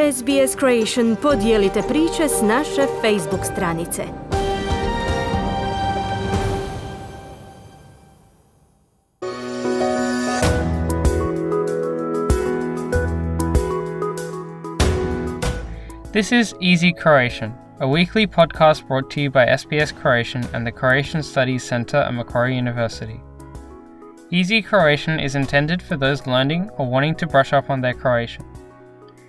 SBS Creation podijelite priče s naše Facebook stranice. This is Easy Croatian, a weekly podcast brought to you by SBS Croatian and the Croatian Studies Centre at Macquarie University. Easy Croatian is intended for those learning or wanting to brush up on their Croatian.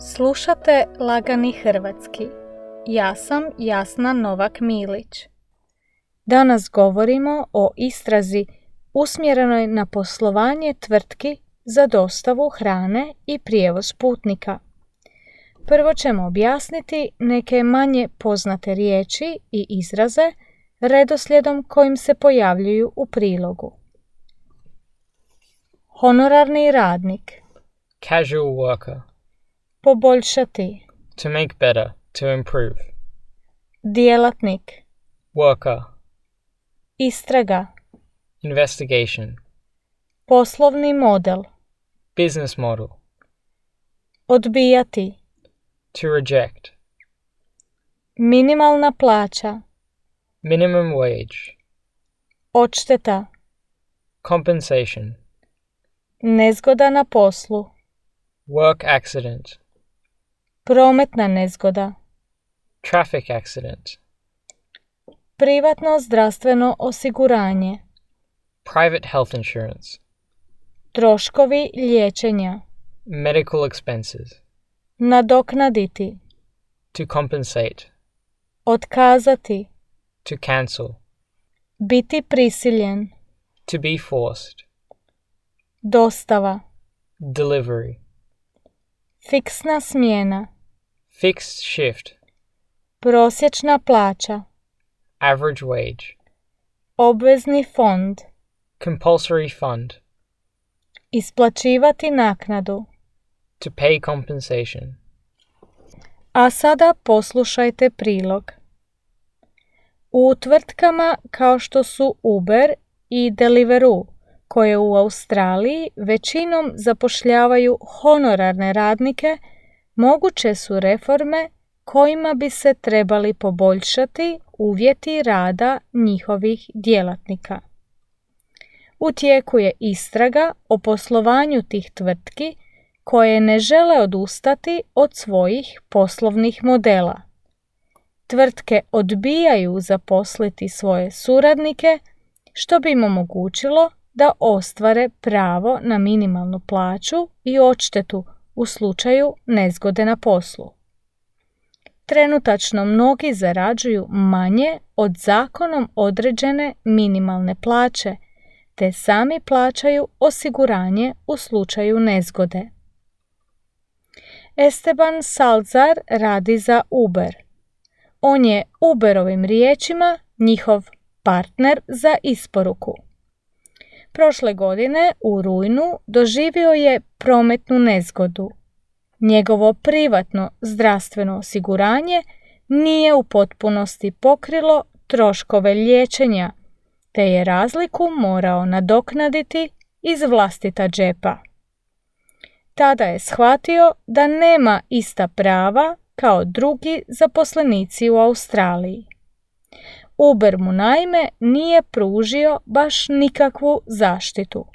Slušate Lagani Hrvatski. Ja sam Jasna Novak Milić. Danas govorimo o istrazi usmjerenoj na poslovanje tvrtki za dostavu hrane i prijevoz putnika. Prvo ćemo objasniti neke manje poznate riječi i izraze redoslijedom kojim se pojavljuju u prilogu. Honorarni radnik, Casual worker. Poboljšati, To make better, to improve. djelatnik, Worker. istraga, Investigation. poslovni model, Business model. odbijati, To reject. minimalna plaća, Minimum wage. odšteta, Compensation. nezgoda na poslu, Work accident. Prometna nezgoda, Traffic accident. privatno zdravstveno osiguranje, Private health insurance. troškovi liječenja, Medical expenses. nadoknaditi, To compensate. otkazati, To cancel. biti prisiljen, To be forced. dostava, Delivery. fiksna smjena, Fixed shift. prosječna plaća, Average wage. obvezni fond, Compulsory fund. isplaćivati naknadu. To pay compensation. A sada poslušajte prilog. U tvrtkama kao što su Uber i Deliveroo, koje u Australiji većinom zapošljavaju honorarne radnike, moguće su reforme kojima bi se trebali poboljšati uvjeti rada njihovih djelatnika. U tijeku je istraga o poslovanju tih tvrtki koje ne žele odustati od svojih poslovnih modela. Tvrtke odbijaju zaposliti svoje suradnike, što bi im omogućilo da ostvare pravo na minimalnu plaću i odštetu u slučaju nezgode na poslu. Trenutačno mnogi zarađuju manje od zakonom određene minimalne plaće, te sami plaćaju osiguranje u slučaju nezgode. Esteban Salzar radi za Uber. On je Uberovim riječima njihov partner za isporuku. Prošle godine u rujnu doživio je prometnu nezgodu. Njegovo privatno zdravstveno osiguranje nije u potpunosti pokrilo troškove liječenja, te je razliku morao nadoknaditi iz vlastita džepa. Tada je shvatio da nema ista prava kao drugi zaposlenici u Australiji. Uber mu naime nije pružio baš nikakvu zaštitu.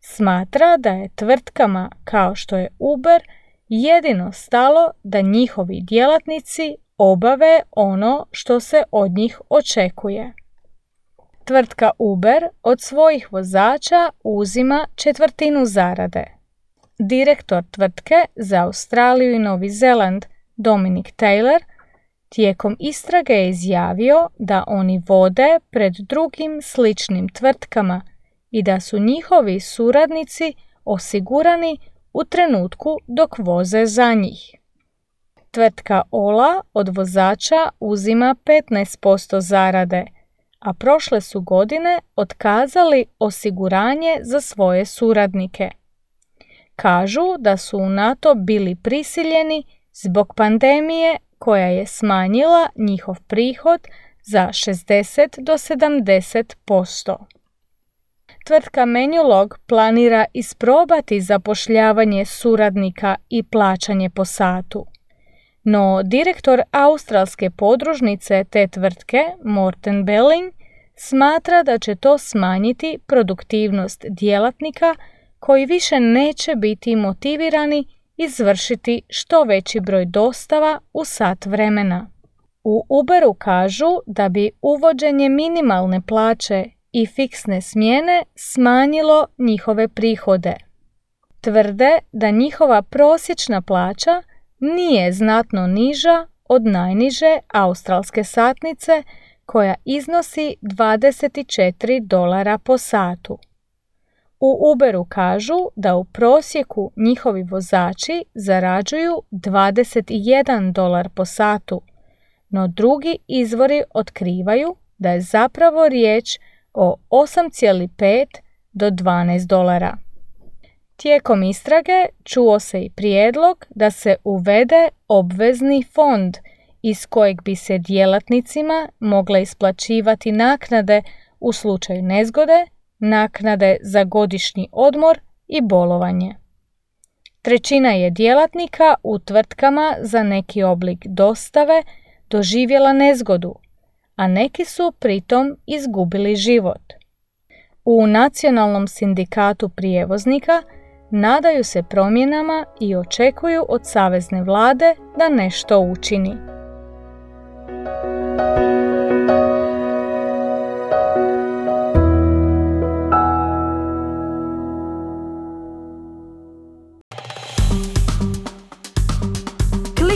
Smatra da je tvrtkama kao što je Uber jedino stalo da njihovi djelatnici obave ono što se od njih očekuje. Tvrtka Uber od svojih vozača uzima četvrtinu zarade. Direktor tvrtke za Australiju i Novi Zeland Dominic Taylor tijekom istrage je izjavio da oni vode pred drugim sličnim tvrtkama i da su njihovi suradnici osigurani u trenutku dok voze za njih. Tvrtka Ola od vozača uzima 15% zarade, a prošle su godine otkazali osiguranje za svoje suradnike. Kažu da su u NATO bili prisiljeni zbog pandemije koja je smanjila njihov prihod za 60 do 70%. Tvrtka Menulog planira isprobati zapošljavanje suradnika i plaćanje po satu. No direktor australske podružnice te tvrtke, Morten Belling, smatra da će to smanjiti produktivnost djelatnika koji više neće biti motivirani izvršiti što veći broj dostava u sat vremena. U Uberu kažu da bi uvođenje minimalne plaće i fiksne smjene smanjilo njihove prihode. Tvrde da njihova prosječna plaća nije znatno niža od najniže australske satnice koja iznosi 24 dolara po satu. U Uberu kažu da u prosjeku njihovi vozači zarađuju 21 dolar po satu, no drugi izvori otkrivaju da je zapravo riječ o 8,5 do 12 dolara. Tijekom istrage čuo se i prijedlog da se uvede obvezni fond iz kojeg bi se djelatnicima mogle isplaćivati naknade u slučaju nezgode, naknade za godišnji odmor i bolovanje. Trećina je djelatnika u tvrtkama za neki oblik dostave doživjela nezgodu, a neki su pritom izgubili život. U Nacionalnom sindikatu prijevoznika nadaju se promjenama i očekuju od savezne vlade da nešto učini.